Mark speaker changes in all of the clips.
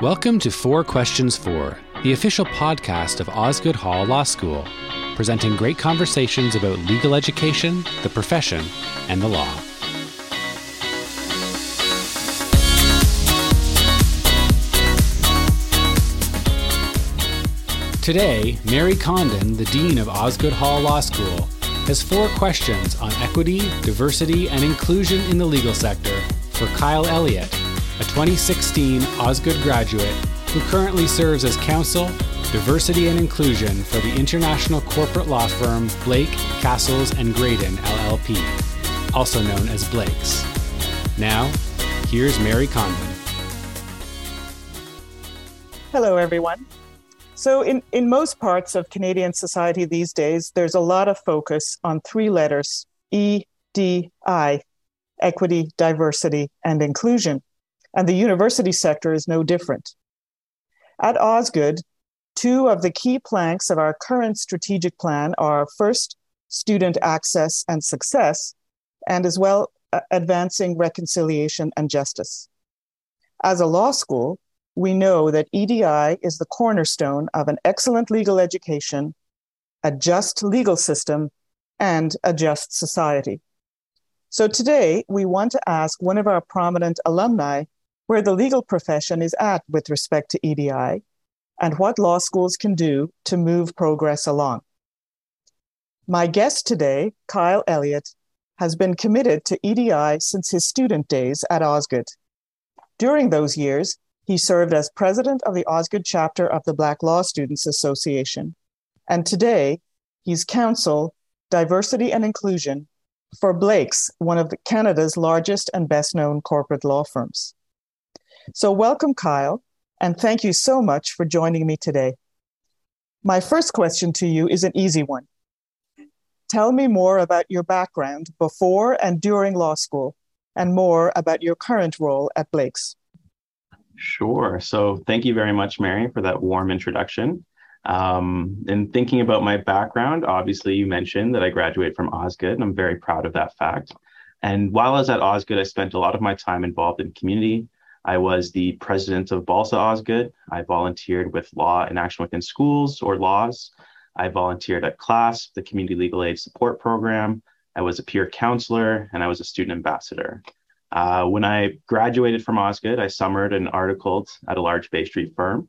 Speaker 1: Welcome to Four Questions For, the official podcast of Osgoode Hall Law School, presenting great conversations about legal education, the profession, and the law. Today, Mary Condon, the Dean of Osgoode Hall Law School, has four questions on equity, diversity, and inclusion in the legal sector for Kyle Elliott, a 2016 Osgoode graduate who currently serves as counsel, diversity and inclusion for the international corporate law firm Blake, Cassels and Graydon LLP, also known as Blake's. Now, here's Mary Condon.
Speaker 2: Hello, everyone. So, in, in most parts of Canadian society these days, there's a lot of focus on three letters E, D, I equity, diversity, and inclusion and the university sector is no different. At Osgoode, two of the key planks of our current strategic plan are first, student access and success, and as well, uh, advancing reconciliation and justice. As a law school, we know that EDI is the cornerstone of an excellent legal education, a just legal system, and a just society. So today, we want to ask one of our prominent alumni where the legal profession is at with respect to EDI and what law schools can do to move progress along. My guest today, Kyle Elliott, has been committed to EDI since his student days at Osgoode. During those years, he served as president of the Osgoode chapter of the Black Law Students Association. And today, he's counsel, diversity and inclusion for Blake's, one of Canada's largest and best known corporate law firms. So, welcome, Kyle, and thank you so much for joining me today. My first question to you is an easy one. Tell me more about your background before and during law school, and more about your current role at Blake's.
Speaker 3: Sure. So, thank you very much, Mary, for that warm introduction. Um, in thinking about my background, obviously, you mentioned that I graduated from Osgoode, and I'm very proud of that fact. And while I was at Osgoode, I spent a lot of my time involved in community, I was the president of Balsa Osgoode. I volunteered with Law in Action Within Schools or LAWS. I volunteered at CLASP, the Community Legal Aid Support Program. I was a peer counselor and I was a student ambassador. Uh, when I graduated from Osgoode, I summered and articled at a large Bay Street firm.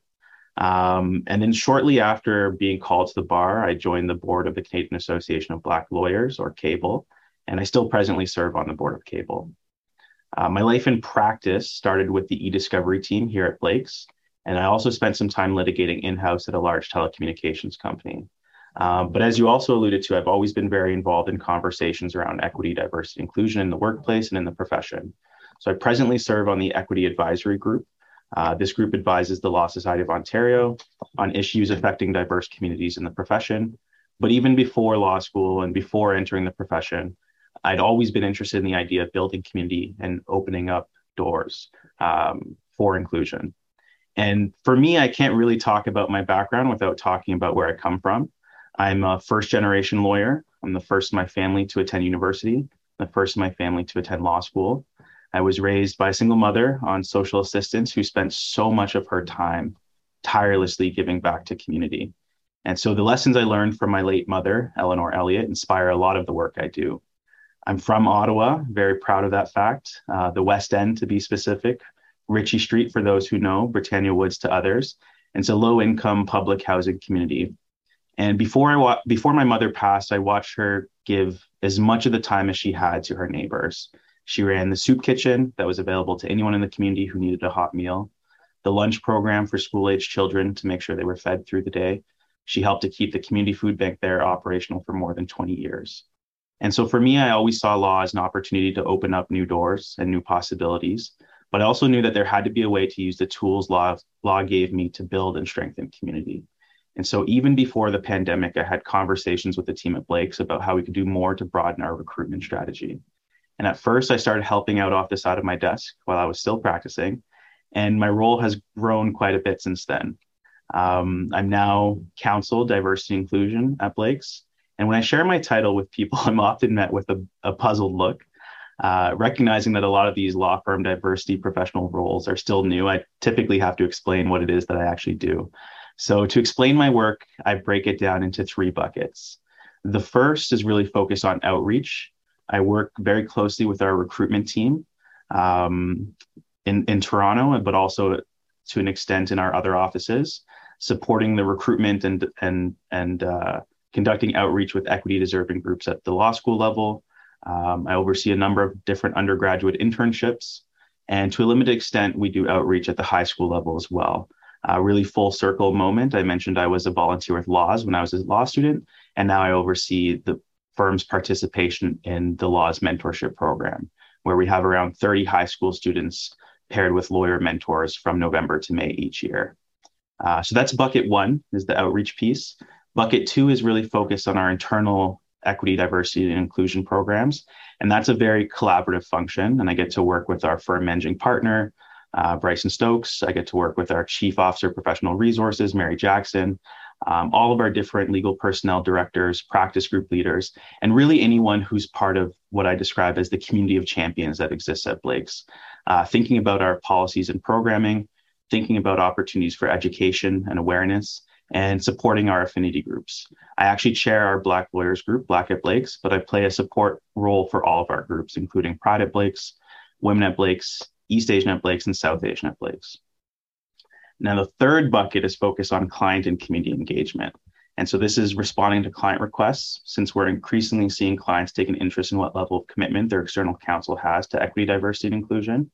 Speaker 3: Um, and then shortly after being called to the bar, I joined the board of the Canadian Association of Black Lawyers, or CABLE, and I still presently serve on the board of CABLE. Uh, my life in practice started with the e-discovery team here at Blake's, and I also spent some time litigating in-house at a large telecommunications company. Um, but as you also alluded to, I've always been very involved in conversations around equity, diversity, inclusion in the workplace and in the profession. So I presently serve on the Equity Advisory Group. Uh, this group advises the Law Society of Ontario on issues affecting diverse communities in the profession. But even before law school and before entering the profession, I'd always been interested in the idea of building community and opening up doors um, for inclusion. And for me, I can't really talk about my background without talking about where I come from. I'm a first generation lawyer. I'm the first in my family to attend university, the first in my family to attend law school. I was raised by a single mother on social assistance who spent so much of her time tirelessly giving back to community. And so the lessons I learned from my late mother, Eleanor Elliott, inspire a lot of the work I do. I'm from Ottawa, very proud of that fact. Uh, the West End, to be specific, Ritchie Street, for those who know, Britannia Woods to others. And it's a low income public housing community. And before I wa- before my mother passed, I watched her give as much of the time as she had to her neighbors. She ran the soup kitchen that was available to anyone in the community who needed a hot meal, the lunch program for school age children to make sure they were fed through the day. She helped to keep the community food bank there operational for more than 20 years. And so for me, I always saw law as an opportunity to open up new doors and new possibilities. But I also knew that there had to be a way to use the tools law, law gave me to build and strengthen community. And so even before the pandemic, I had conversations with the team at Blake's about how we could do more to broaden our recruitment strategy. And at first, I started helping out off the side of my desk while I was still practicing. And my role has grown quite a bit since then. Um, I'm now counsel diversity inclusion at Blake's. And when I share my title with people, I'm often met with a, a puzzled look. uh, recognizing that a lot of these law firm diversity professional roles are still new, I typically have to explain what it is that I actually do. So, to explain my work, I break it down into three buckets. The first is really focused on outreach. I work very closely with our recruitment team um, in, in Toronto, but also to an extent in our other offices, supporting the recruitment and, and, and uh, conducting outreach with equity deserving groups at the law school level, um, I oversee a number of different undergraduate internships. And to a limited extent, we do outreach at the high school level as well. A uh, really full circle moment. I mentioned I was a volunteer with Laws when I was a law student, and now I oversee the firm's participation in the Laws mentorship program, where we have around 30 high school students paired with lawyer mentors from November to May each year. Uh, so that's bucket one is the outreach piece. Bucket two is really focused on our internal equity, diversity, and inclusion programs. And that's a very collaborative function. And I get to work with our firm managing partner, uh, Bryson Stokes. I get to work with our chief officer, professional resources, Mary Jackson, um, all of our different legal personnel directors, practice group leaders, and really anyone who's part of what I describe as the community of champions that exists at Blake's. Uh, thinking about our policies and programming, thinking about opportunities for education and awareness, and supporting our affinity groups. I actually chair our Black Lawyers group, Black at Blake's, but I play a support role for all of our groups, including Pride at Blake's, Women at Blake's, East Asian at Blake's, and South Asian at Blake's. Now, the third bucket is focused on client and community engagement. And so this is responding to client requests, since we're increasingly seeing clients take an interest in what level of commitment their external counsel has to equity, diversity, and inclusion.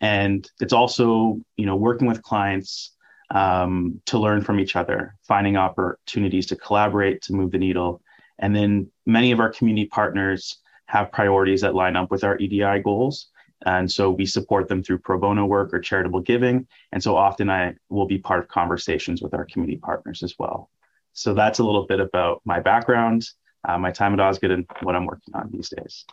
Speaker 3: And it's also, you know, working with clients um, to learn from each other, finding opportunities to collaborate to move the needle. And then many of our community partners have priorities that line up with our EDI goals. And so we support them through pro bono work or charitable giving. And so often I will be part of conversations with our community partners as well. So that's a little bit about my background, uh, my time at Osgoode, and what I'm working on these days.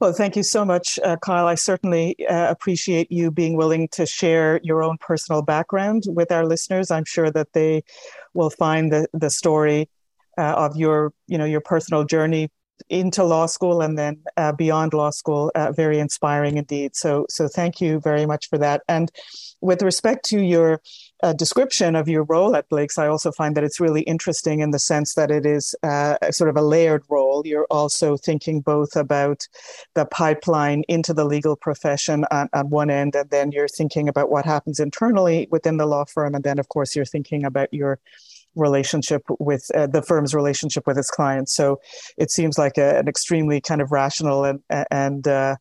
Speaker 2: Well, thank you so much, uh, Kyle. I certainly uh, appreciate you being willing to share your own personal background with our listeners. I'm sure that they will find the, the story uh, of your, you know, your personal journey into law school and then uh, beyond law school uh, very inspiring indeed. So, so thank you very much for that. And with respect to your uh, description of your role at Blake's, I also find that it's really interesting in the sense that it is uh, sort of a layered role. You're also thinking both about the pipeline into the legal profession on, on one end, and then you're thinking about what happens internally within the law firm. And then, of course, you're thinking about your relationship with uh, the firm's relationship with its clients. So it seems like a, an extremely kind of rational and and uh,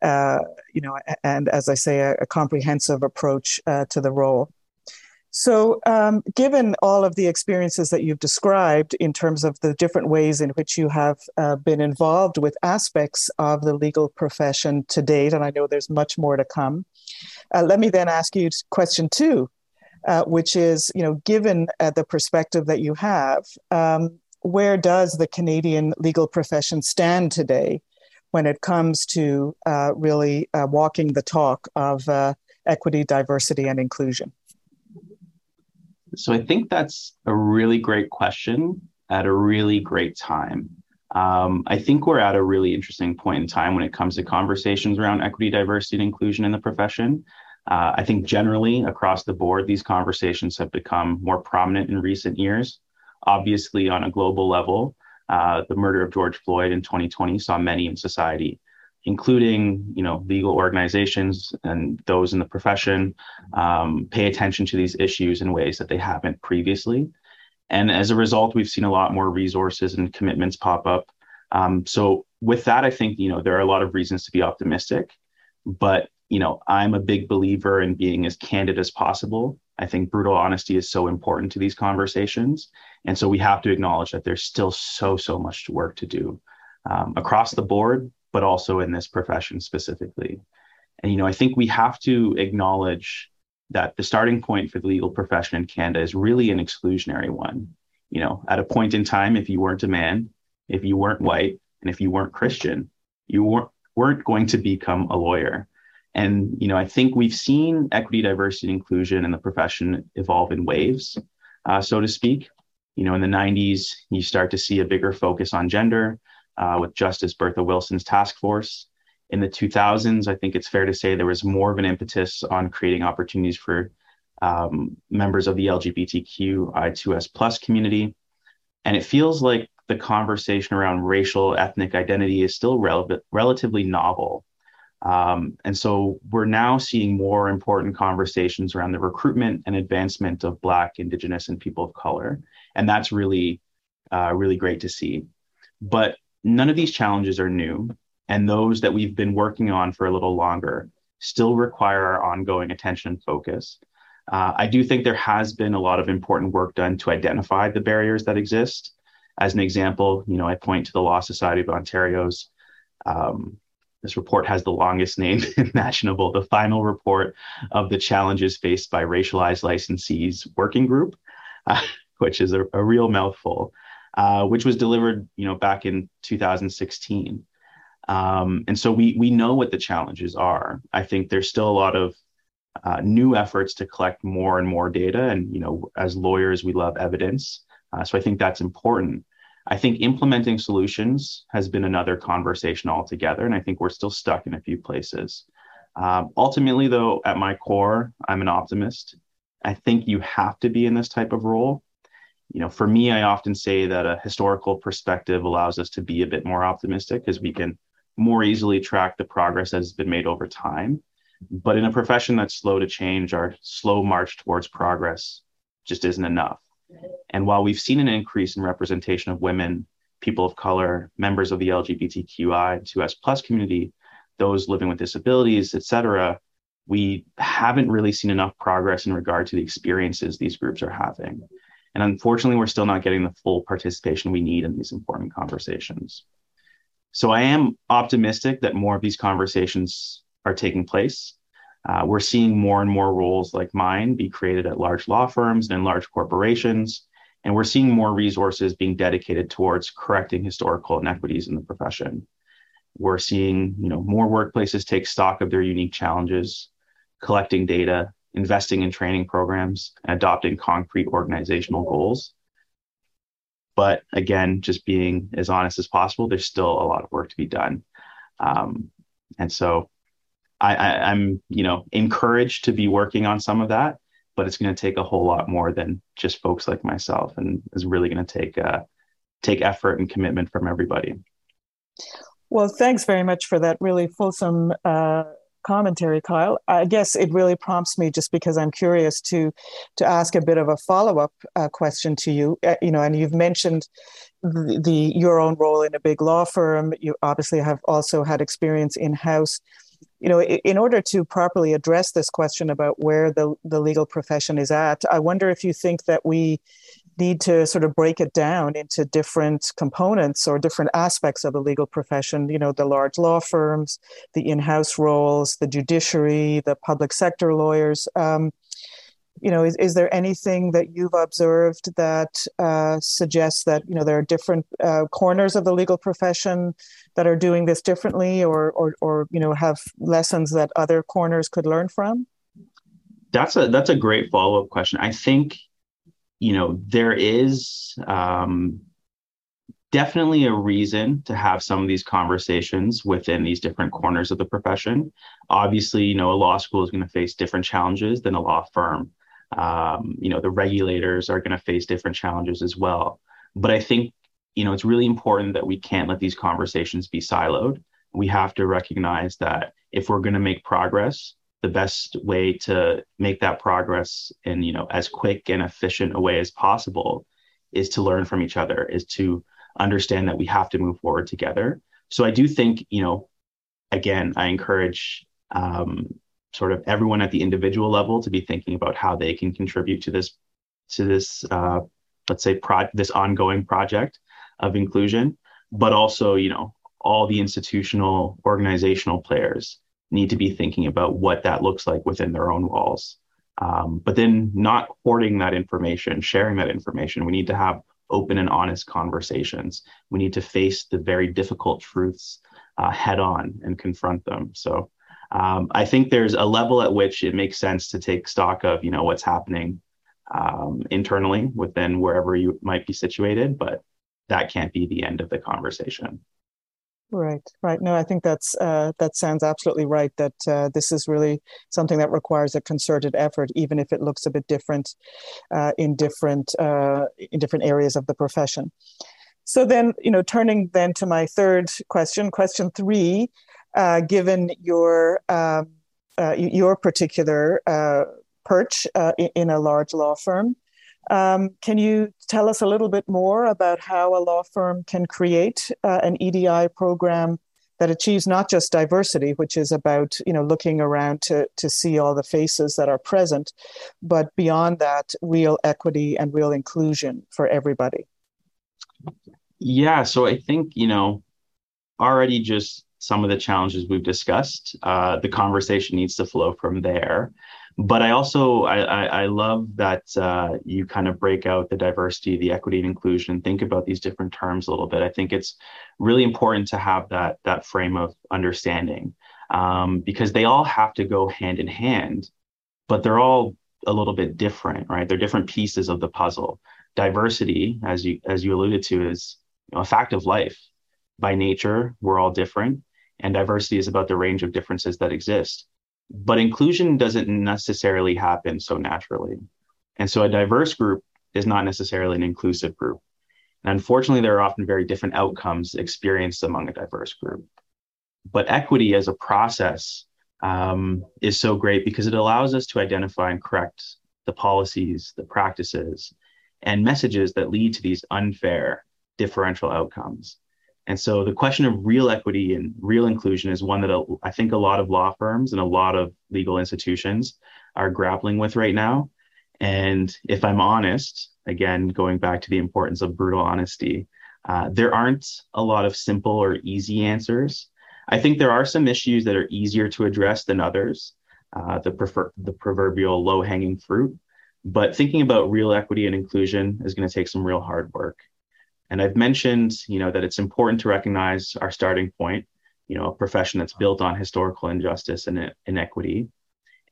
Speaker 2: uh, you know and as I say a, a comprehensive approach uh, to the role. So, um, given all of the experiences that you've described in terms of the different ways in which you have uh, been involved with aspects of the legal profession to date, and I know there's much more to come, uh, let me then ask you question two, uh, which is, you know, given uh, the perspective that you have, um, where does the Canadian legal profession stand today when it comes to uh, really uh, walking the talk of equity, diversity, and inclusion?
Speaker 3: So I think that's a really great question at a really great time. Um, I think we're at a really interesting point in time when it comes to conversations around equity, diversity, and inclusion in the profession. Uh, I think generally across the board, these conversations have become more prominent in recent years. Obviously, on a global level, uh, the murder of George Floyd in 2020 saw many in society including you know legal organizations and those in the profession um, pay attention to these issues in ways that they haven't previously. And as a result we've seen a lot more resources and commitments pop up. Um, so with that i think you know there are a lot of reasons to be optimistic but you know i'm a big believer in being as candid as possible. I think brutal honesty is so important to these conversations. And so we have to acknowledge that there's still so so much work to do um, across the board but also in this profession specifically. And, you know, I think we have to acknowledge that the starting point for the legal profession in Canada is really an exclusionary one. You know, at a point in time, if you weren't a man, if you weren't white, and if you weren't Christian, you weren't, weren't going to become a lawyer. And, you know, I think we've seen equity, diversity, and inclusion in the profession evolve in waves, uh, so to speak. You know, in the 90s, you start to see a bigger focus on gender uh, with Justice Bertha Wilson's task force. In the 2000s, I think it's fair to say there was more of an impetus on creating opportunities for um, members of the LGBTQI2S plus community. And it feels like the conversation around racial ethnic identity is still relevant, relatively novel. Um, and so we're now seeing more important conversations around the recruitment and advancement of Black, Indigenous, and people of color. And that's really, uh, really great to see. But none of these challenges are new. And those that we've been working on for a little longer still require our ongoing attention and focus. Uh, I do think there has been a lot of important work done to identify the barriers that exist. As an example, you know, I point to the Law Society of Ontario's um, this report has the longest name imaginable, the final report of the challenges faced by racialized licensees working group, uh, which is a, a real mouthful, uh, which was delivered, you know, back in 2016. Um, and so we we know what the challenges are. I think there's still a lot of uh, new efforts to collect more and more data, and you know, as lawyers, we love evidence. Uh, so I think that's important. I think implementing solutions has been another conversation altogether, and I think we're still stuck in a few places. Um, ultimately, though, at my core, I'm an optimist. I think you have to be in this type of role. You know, for me, I often say that a historical perspective allows us to be a bit more optimistic because we can more easily track the progress that has been made over time. But in a profession that's slow to change, our slow march towards progress just isn't enough. And while we've seen an increase in representation of women, people of color, members of the LGBTQI2S plus community, those living with disabilities, et cetera, we haven't really seen enough progress in regard to the experiences these groups are having. And unfortunately, we're still not getting the full participation we need in these important conversations. So I am optimistic that more of these conversations are taking place. Uh, we're seeing more and more roles like mine be created at large law firms and in large corporations. And we're seeing more resources being dedicated towards correcting historical inequities in the profession. We're seeing you know, more workplaces take stock of their unique challenges, collecting data, investing in training programs, and adopting concrete organizational goals. But again, just being as honest as possible, there's still a lot of work to be done. Um, and so I, I'm, you know, encouraged to be working on some of that, but it's going to take a whole lot more than just folks like myself, and is really going to take uh, take effort and commitment from everybody.
Speaker 2: Well, thanks very much for that really fulsome uh, commentary, Kyle. I guess it really prompts me just because I'm curious to to ask a bit of a follow up uh, question to you. Uh, you know, and you've mentioned the, the, your own role in a big law firm. You obviously have also had experience in house you know, in order to properly address this question about where the, the legal profession is at, I wonder if you think that we need to sort of break it down into different components or different aspects of the legal profession, you know, the large law firms, the in house roles, the judiciary, the public sector lawyers. Um, you know, is, is there anything that you've observed that uh, suggests that, you know, there are different uh, corners of the legal profession that are doing this differently or, or, or, you know, have lessons that other corners could learn from?
Speaker 3: That's a, that's a great follow-up question. I think, you know, there is um, definitely a reason to have some of these conversations within these different corners of the profession. Obviously, you know, a law school is going to face different challenges than a law firm. Um, you know the regulators are going to face different challenges as well. But i think you know it's really important that we can't let these conversations be siloed. We have to recognize that if we're going to make progress the best way to make that progress in you know as quick and efficient a way as possible is to learn from each other is to understand that we have to move forward together. So i do think you know again i encourage um, sort of everyone at the individual level to be thinking about how they can contribute to this to this uh, let's say pro- this ongoing project of inclusion but also you know all the institutional organizational players need to be thinking about what that looks like within their own walls. Um, but then not hoarding that information sharing that information. We need to have open and honest conversations. We need to face the very difficult truths uh, head on and confront them. So um, I think there's a level at which it makes sense to take stock of, you know, what's happening um, internally within wherever you might be situated, but that can't be the end of the conversation.
Speaker 2: Right, right. No, I think that's uh, that sounds absolutely right. That uh, this is really something that requires a concerted effort, even if it looks a bit different uh, in different uh, in different areas of the profession. So then, you know, turning then to my third question, question three, uh, given your um, uh, your particular perch in a large law firm, um, can you tell us a little bit more about how a law firm can create uh, an EDI program that achieves not just diversity, which is about you know looking around to to see all the faces that are present, but beyond that, real equity and real inclusion for everybody?
Speaker 3: Yeah, so I think you know already just some of the challenges we've discussed. Uh, the conversation needs to flow from there but I also I, I, I love that uh, you kind of break out the diversity, the equity and inclusion, think about these different terms a little bit. I think it's really important to have that that frame of understanding um, because they all have to go hand in hand, but they're all a little bit different, right? They're different pieces of the puzzle. Diversity, as you as you alluded to, is you know, a fact of life. By nature, we're all different, and diversity is about the range of differences that exist but inclusion doesn't necessarily happen so naturally. And so a diverse group is not necessarily an inclusive group. And unfortunately, there are often very different outcomes experienced among a diverse group. But equity as a process um, is so great because it allows us to identify and correct the policies, the practices, and messages that lead to these unfair differential outcomes. And so the question of real equity and real inclusion is one that I think a lot of law firms and a lot of legal institutions are grappling with right now. And if I'm honest, again, going back to the importance of brutal honesty, uh, there aren't a lot of simple or easy answers. I think there are some issues that are easier to address than others, uh, the, prefer- the proverbial low hanging fruit. But thinking about real equity and inclusion is going to take some real hard work. And I've mentioned, you know, that it's important to recognize our starting point, you know, a profession that's built on historical injustice and inequity.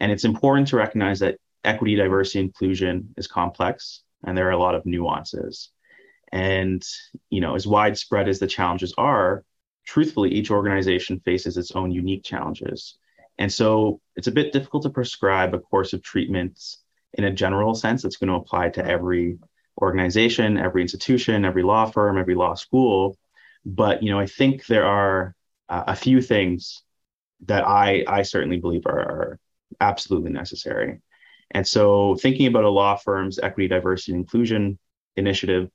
Speaker 3: And it's important to recognize that equity, diversity, inclusion is complex and there are a lot of nuances. And, you know, as widespread as the challenges are, truthfully, each organization faces its own unique challenges. And so it's a bit difficult to prescribe a course of treatments in a general sense that's going to apply to every organization, every institution, every law firm, every law school. But you know, I think there are uh, a few things that I I certainly believe are, are absolutely necessary. And so, thinking about a law firm's equity, diversity, and inclusion initiative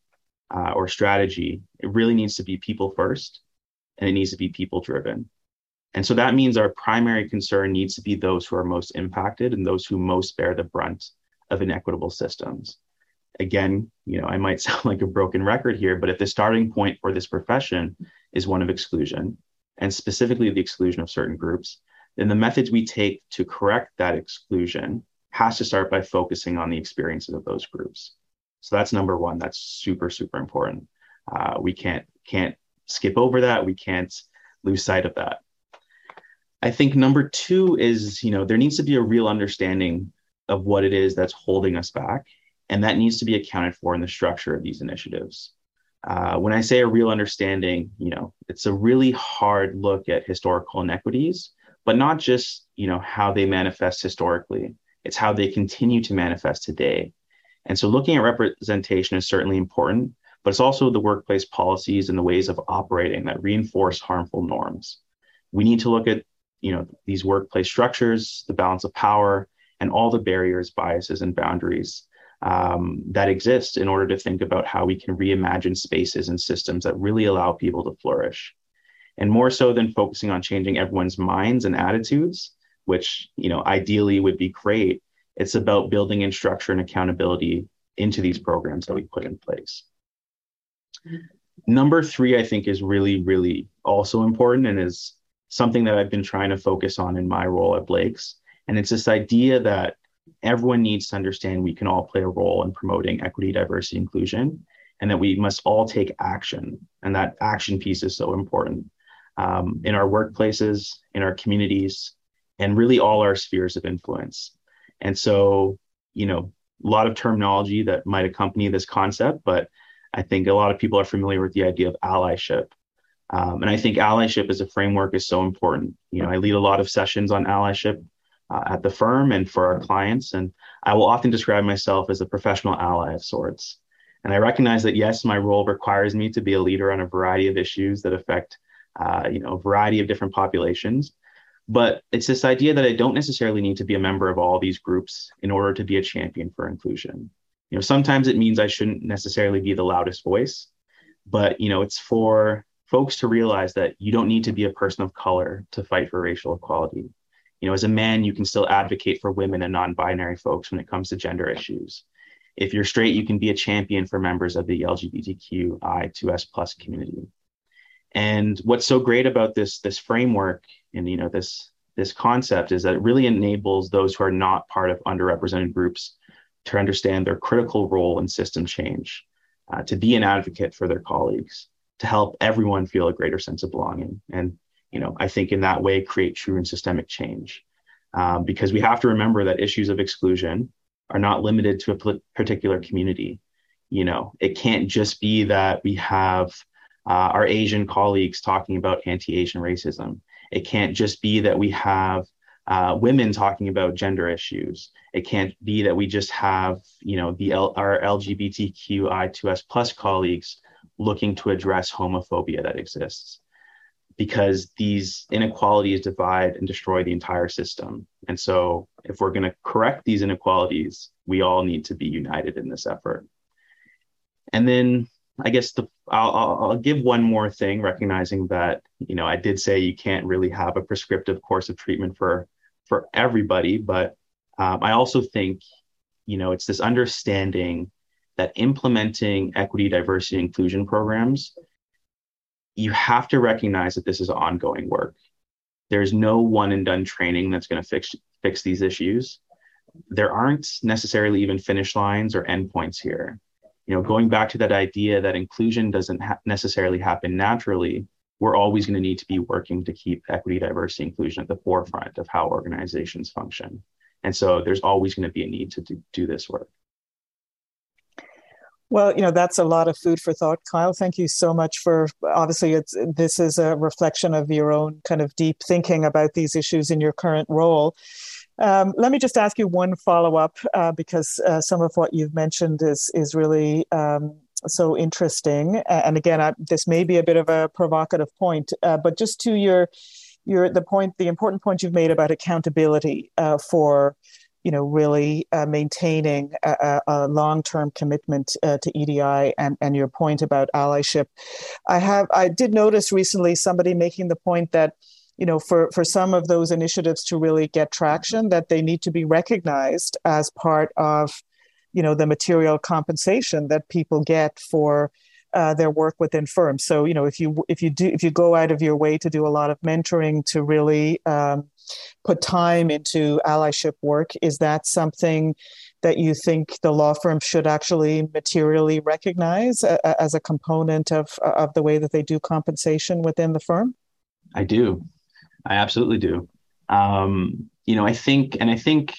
Speaker 3: uh, or strategy, it really needs to be people first, and it needs to be people driven. And so that means our primary concern needs to be those who are most impacted and those who most bear the brunt of inequitable systems again, you know, I might sound like a broken record here, but if the starting point for this profession is one of exclusion, and specifically the exclusion of certain groups, then the methods we take to correct that exclusion has to start by focusing on the experiences of those groups. So that's number one. That's super, super important. Uh, we can't can't skip over that. We can't lose sight of that. I think number two is, you know, there needs to be a real understanding of what it is that's holding us back and that needs to be accounted for in the structure of these initiatives. Uh, when I say a real understanding, you know, it's a really hard look at historical inequities, but not just, you know, how they manifest historically. It's how they continue to manifest today. And so looking at representation is certainly important, but it's also the workplace policies and the ways of operating that reinforce harmful norms. We need to look at, you know, these workplace structures, the balance of power, and all the barriers, biases, and boundaries um, that exist in order to think about how we can reimagine spaces and systems that really allow people to flourish. And more so than focusing on changing everyone's minds and attitudes, which you know ideally would be great, it's about building in structure and accountability into these programs that we put in place. Number three, I think, is really, really also important and is something that I've been trying to focus on in my role at Blake's. And it's this idea that everyone needs to understand we can all play a role in promoting equity, diversity, inclusion, and that we must all take action. And that action piece is so important um, in our workplaces, in our communities, and really all our spheres of influence. And so, you know, a lot of terminology that might accompany this concept, but I think a lot of people are familiar with the idea of allyship. Um, and I think allyship as a framework is so important. You know, I lead a lot of sessions on allyship uh, at the firm and for our clients, and I will often describe myself as a professional ally of sorts. And I recognize that yes, my role requires me to be a leader on a variety of issues that affect, uh, you know, a variety of different populations. But it's this idea that I don't necessarily need to be a member of all these groups in order to be a champion for inclusion. You know, sometimes it means I shouldn't necessarily be the loudest voice, but you know, it's for folks to realize that you don't need to be a person of color to fight for racial equality. You know, as a man, you can still advocate for women and non-binary folks when it comes to gender issues. If you're straight, you can be a champion for members of the LGBTQI2S plus community. And what's so great about this this framework and you know this this concept is that it really enables those who are not part of underrepresented groups to understand their critical role in system change, uh, to be an advocate for their colleagues, to help everyone feel a greater sense of belonging. And you know, I think in that way create true and systemic change. Um, because we have to remember that issues of exclusion are not limited to a particular community. You know, it can't just be that we have uh, our Asian colleagues talking about anti-Asian racism. It can't just be that we have uh, women talking about gender issues. It can't be that we just have, you know, the L- our LGBTQI2S plus colleagues looking to address homophobia that exists, because these inequalities divide and destroy the entire system. And so, if we're going to correct these inequalities, we all need to be united in this effort. And then I guess the I'll, I'll, give one more thing, recognizing that you know I did say you can't really have a prescriptive course of treatment for for everybody, but um, I also think you know it's this understanding that implementing equity, diversity, inclusion programs, you have to recognize that this is ongoing work. There's no one and done training that's going to fix fix these issues. There aren't necessarily even finish lines or endpoints here you know going back to that idea that inclusion doesn't ha- necessarily happen naturally we're always going to need to be working to keep equity diversity inclusion at the forefront of how organizations function and so there's always going to be a need to do, do this work
Speaker 2: well, you know that's a lot of food for thought, Kyle. Thank you so much for obviously it's this is a reflection of your own kind of deep thinking about these issues in your current role. Um, let me just ask you one follow up uh, because uh, some of what you've mentioned is is really um, so interesting. And again, I, this may be a bit of a provocative point, uh, but just to your your the point, the important point you've made about accountability uh, for you know really uh, maintaining a, a long-term commitment uh, to EDI and and your point about allyship. I have I did notice recently somebody making the point that you know, for, for some of those initiatives to really get traction, that they need to be recognized as part of, you know, the material compensation that people get for uh, their work within firms. So, you know, if you if you do if you go out of your way to do a lot of mentoring to really um, put time into allyship work, is that something that you think the law firm should actually materially recognize a, as a component of of the way that they do compensation within the firm?
Speaker 3: I do. I absolutely do. Um, you know, I think, and I think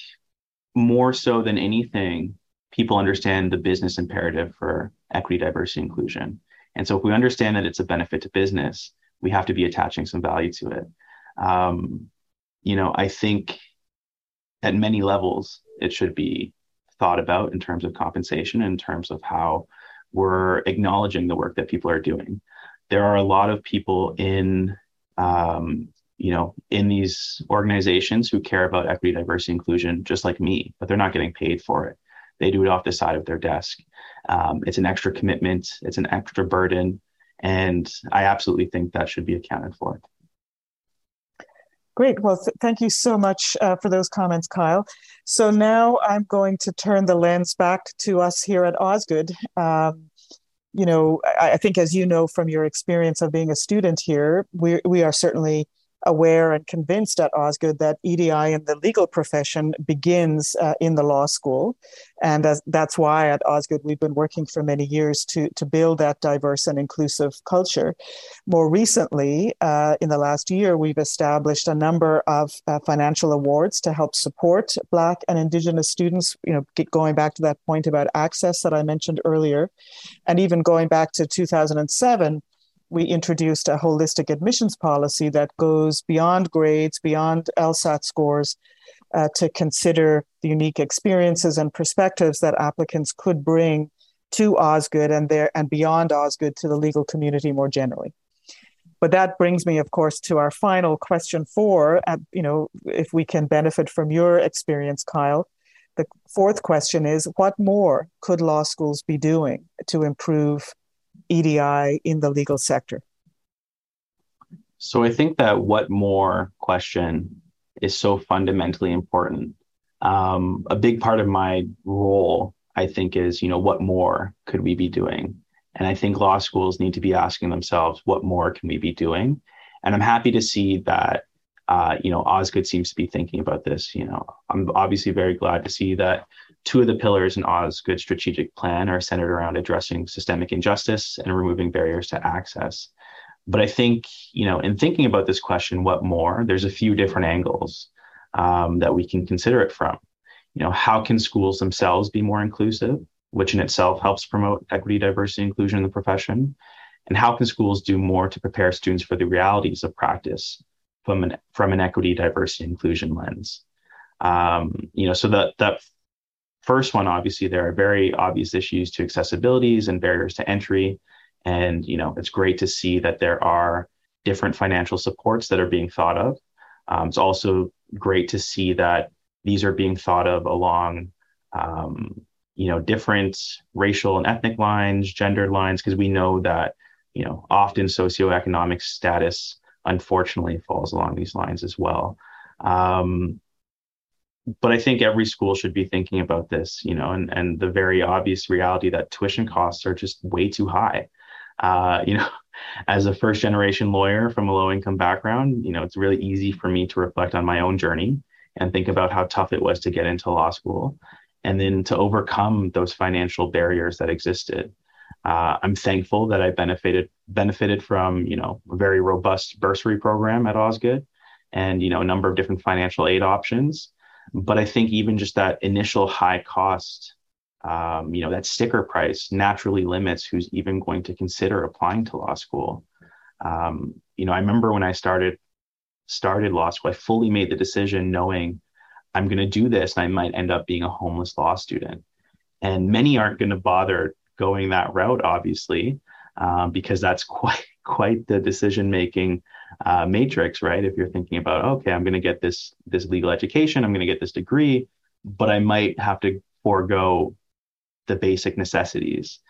Speaker 3: more so than anything, people understand the business imperative for equity, diversity, inclusion. And so if we understand that it's a benefit to business, we have to be attaching some value to it. Um, you know, I think at many levels, it should be thought about in terms of compensation, in terms of how we're acknowledging the work that people are doing. There are a lot of people in um, you know, in these organizations who care about equity, diversity, inclusion, just like me, but they're not getting paid for it. They do it off the side of their desk. Um, it's an extra commitment, it's an extra burden, and I absolutely think that should be accounted for.
Speaker 2: Great. Well, th- thank you so much uh, for those comments, Kyle. So now I'm going to turn the lens back to us here at Osgoode. Um, you know, I, I, think as you know from your experience of being a student here, we we are certainly aware and convinced at Osgoode that EDI in the legal profession begins uh, in the law school. And as, that's why at Osgoode we've been working for many years to, to build that diverse and inclusive culture. More recently, uh, in the last year, we've established a number of uh, financial awards to help support Black and Indigenous students, you know, going back to that point about access that I mentioned earlier, and even going back to 2007 we introduced a holistic admissions policy that goes beyond grades, beyond LSAT scores, uh, to consider the unique experiences and perspectives that applicants could bring to Osgoode and there and beyond Osgoode to the legal community more generally. But that brings me, of course, to our final question four. Uh, you know, if we can benefit from your experience, Kyle. The fourth question is what more could law schools be doing to improve EDI in the legal sector?
Speaker 3: So I think that what more question is so fundamentally important. Um, a big part of my role, I think, is you know what more could we be doing? And I think law schools need to be asking themselves, what more can we be doing? And I'm happy to see that uh, you know Osgoode seems to be thinking about this. You know, I'm obviously very glad to see that two of the pillars in Osgoode's strategic plan are centered around addressing systemic injustice and removing barriers to access. But I think, you know, in thinking about this question, what more? There's a few different angles um, that we can consider it from. You know, how can schools themselves be more inclusive, which in itself helps promote equity, diversity, inclusion in the profession? And how can schools do more to prepare students for the realities of practice from an from an equity, diversity, inclusion lens? Um, you know, so that that first one, obviously, there are very obvious issues to accessibilities and barriers to entry. And you know, it's great to see that there are different financial supports that are being thought of. Um, it's also great to see that these are being thought of along, um, you know, different racial and ethnic lines, gender lines, because we know that, you know, often socioeconomic status unfortunately falls along these lines as well. Um, but I think every school should be thinking about this, you know, and, and the very obvious reality that tuition costs are just way too high uh, you know, as a first generation lawyer from a low income background, you know, it's really easy for me to reflect on my own journey and think about how tough it was to get into law school and then to overcome those financial barriers that existed. Uh, I'm thankful that I benefited benefited from you know a very robust bursary program at Osgoode, and you know a number of different financial aid options. But I think even just that initial high cost um, you know, that sticker price naturally limits who's even going to consider applying to law school. Um, you know, I remember when I started started law school, I fully made the decision knowing I'm going to do this and I might end up being a homeless law student. And many aren't going to bother going that route, obviously, um, because that's quite quite the decision making uh, matrix, right? If you're thinking about, okay, I'm going to get this this legal education, I'm going to get this degree, but I might have to forego the basic necessities.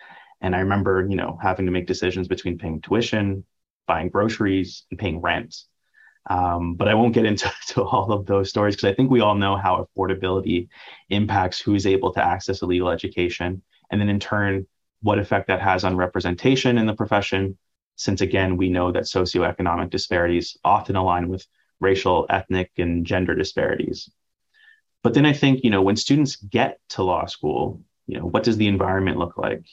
Speaker 3: And I remember, you know, having to make decisions between paying tuition, buying groceries, and paying rent. Um, but I won't get into all of those stories because I think we all know how affordability impacts who is able to access a legal education, and then in turn, what effect that has on representation in the profession. Since again, we know that socioeconomic disparities often align with racial, ethnic, and gender disparities. But then I think, you know, when students get to law school, you know what does the environment look like?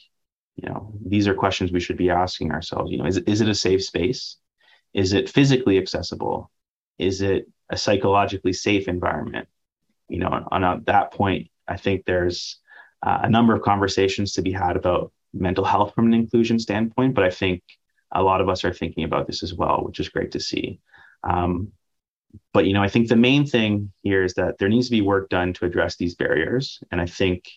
Speaker 3: You know these are questions we should be asking ourselves. You know is, is it a safe space? Is it physically accessible? Is it a psychologically safe environment? You know on, on that point i think there's uh, a number of conversations to be had about mental health from an inclusion standpoint but i think a lot of us are thinking about this as well which is great to see um, but you know i think the main thing here is that there needs to be work done to address these barriers and i think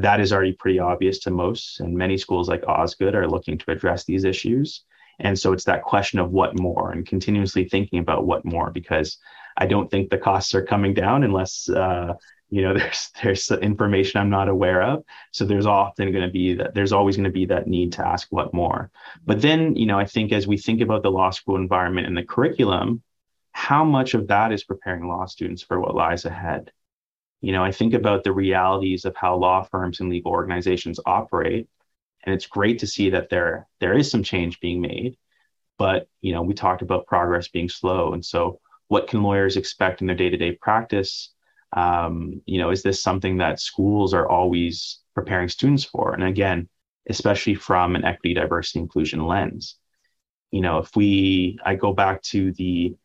Speaker 3: that is already pretty obvious to most. And many schools like Osgoode are looking to address these issues. And so it's that question of what more and continuously thinking about what more, because I don't think the costs are coming down unless, uh, you know, there's there's information I'm not aware of. So there's often going to be that there's always going to be that need to ask what more. But then, you know, I think as we think about the law school environment and the curriculum, how much of that is preparing law students for what lies ahead? You know, I think about the realities of how law firms and legal organizations operate, and it's great to see that there there is some change being made. But you know, we talked about progress being slow, and so what can lawyers expect in their day-to-day practice? Um, you know, is this something that schools are always preparing students for? And again, especially from an equity, diversity, inclusion lens. You know, if we, I go back to the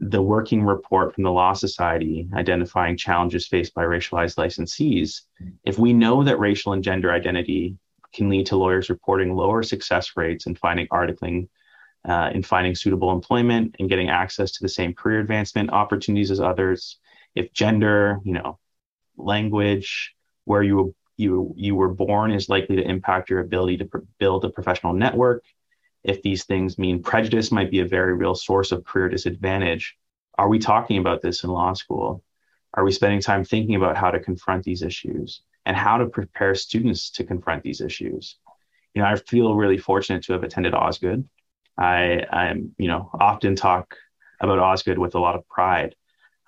Speaker 3: the working report from the Law Society identifying challenges faced by racialized licensees, if we know that racial and gender identity can lead to lawyers reporting lower success rates in finding articling uh, in finding suitable employment and getting access to the same career advancement opportunities as others. If gender, you know, language, where you you you were born is likely to impact your ability to pr- build a professional network. If these things mean prejudice might be a very real source of career disadvantage, are we talking about this in law school? Are we spending time thinking about how to confront these issues and how to prepare students to confront these issues? You know, I feel really fortunate to have attended Osgoode. I, I'm, you know, often talk about Osgoode with a lot of pride.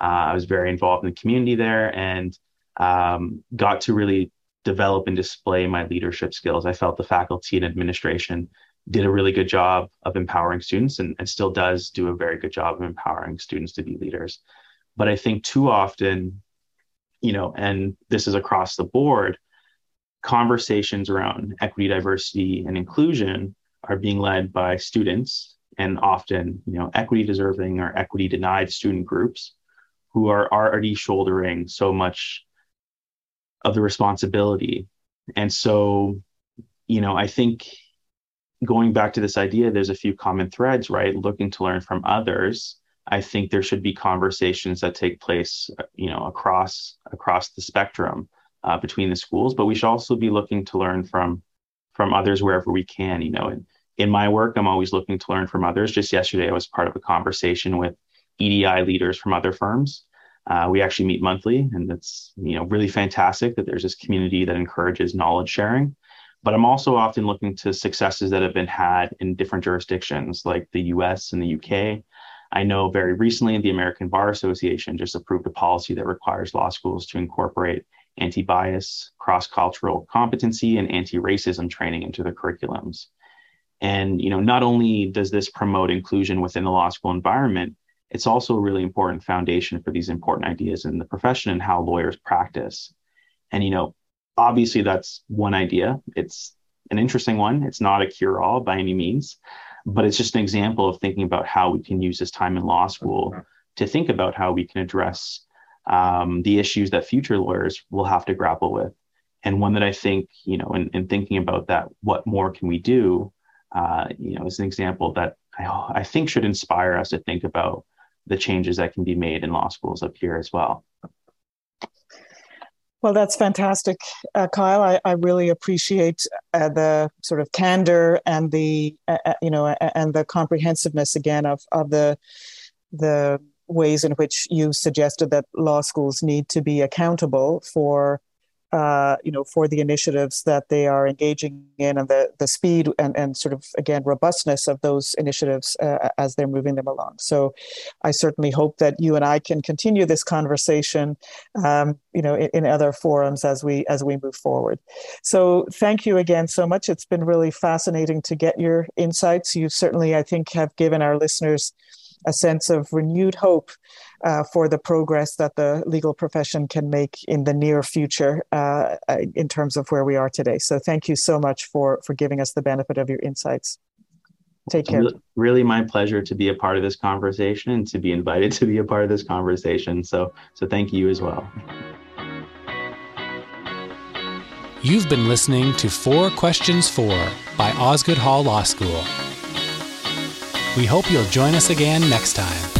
Speaker 3: Uh, I was very involved in the community there and um, got to really develop and display my leadership skills. I felt the faculty and administration did a really good job of empowering students and, and still does do a very good job of empowering students to be leaders. But I think too often, you know, and this is across the board, conversations around equity, diversity, and inclusion are being led by students and often, you know, equity deserving or equity denied student groups who are already shouldering so much of the responsibility. And so, you know, I think going back to this idea, there's a few common threads, right? Looking to learn from others. I think there should be conversations that take place, you know, across across the spectrum uh, between the schools. But we should also be looking to learn from from others wherever we can. You know, in, in my work, I'm always looking to learn from others. Just yesterday, I was part of a conversation with EDI leaders from other firms, uh, we actually meet monthly, and it's you know really fantastic that there's this community that encourages knowledge sharing. But I'm also often looking to successes that have been had in different jurisdictions, like the U.S. and the U.K. I know very recently the American Bar Association just approved a policy that requires law schools to incorporate anti-bias, cross-cultural competency, and anti-racism training into their curriculums. And you know, not only does this promote inclusion within the law school environment, it's also a really important foundation for these important ideas in the profession and how lawyers practice. And, you know, obviously that's one idea. It's an interesting one. It's not a cure all by any means, but it's just an example of thinking about how we can use this time in law school to think about how we can address um, the issues that future lawyers will have to grapple with. And one that I think, you know, in, in thinking about that, what more can we do? Uh, you know, is an example that I, I think should inspire us to think about the changes that can be made in law schools up here as well.
Speaker 2: Well, that's fantastic, uh, Kyle. I, I, really appreciate uh, the sort of candor and the uh, uh you know and the comprehensiveness again of of the the ways in which you suggested that law schools need to be accountable for uh, you know, for the initiatives that they are engaging in and the, the speed and, and sort of, again, robustness of those initiatives uh, as they're moving them along. So I certainly hope that you and I can continue this conversation, um, you know, in, in, other forums as we, as we move forward. So thank you again so much. It's been really fascinating to get your insights. You certainly, I think, have given our listeners a sense of renewed hope uh, for the progress that the legal profession can make in the near future uh, uh, in terms of where we are today. So thank you so much for for giving us the benefit of your insights. Take care.
Speaker 3: Really, my pleasure to be a part of this conversation and to be invited to be a part of this conversation. So so thank you as well.
Speaker 1: You've been listening to Four Questions For by Osgoode Hall Law School. We hope you'll join us again next time.